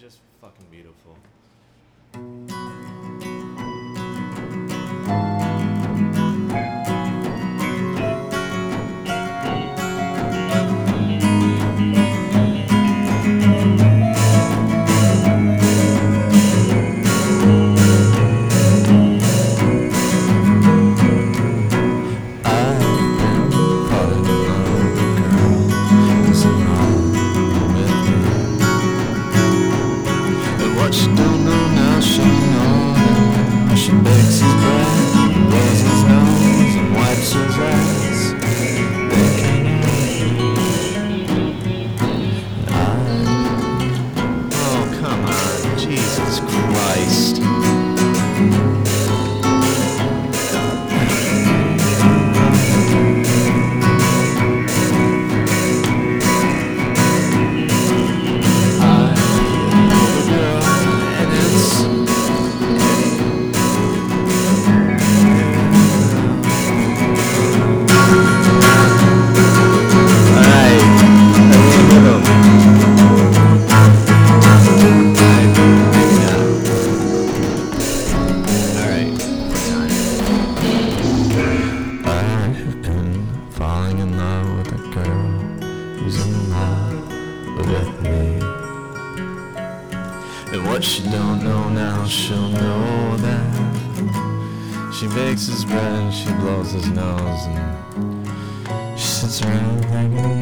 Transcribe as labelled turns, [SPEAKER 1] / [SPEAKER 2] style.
[SPEAKER 1] just fucking beautiful. What she don't know now, she knows. know now. She bakes his bread, blows his nose, and wipes his ass. Thinking I- Oh, come on, Jesus Christ. In love with me. And what she don't know now, she'll know that. She bakes his bread, she blows his nose, and she sits around thinking,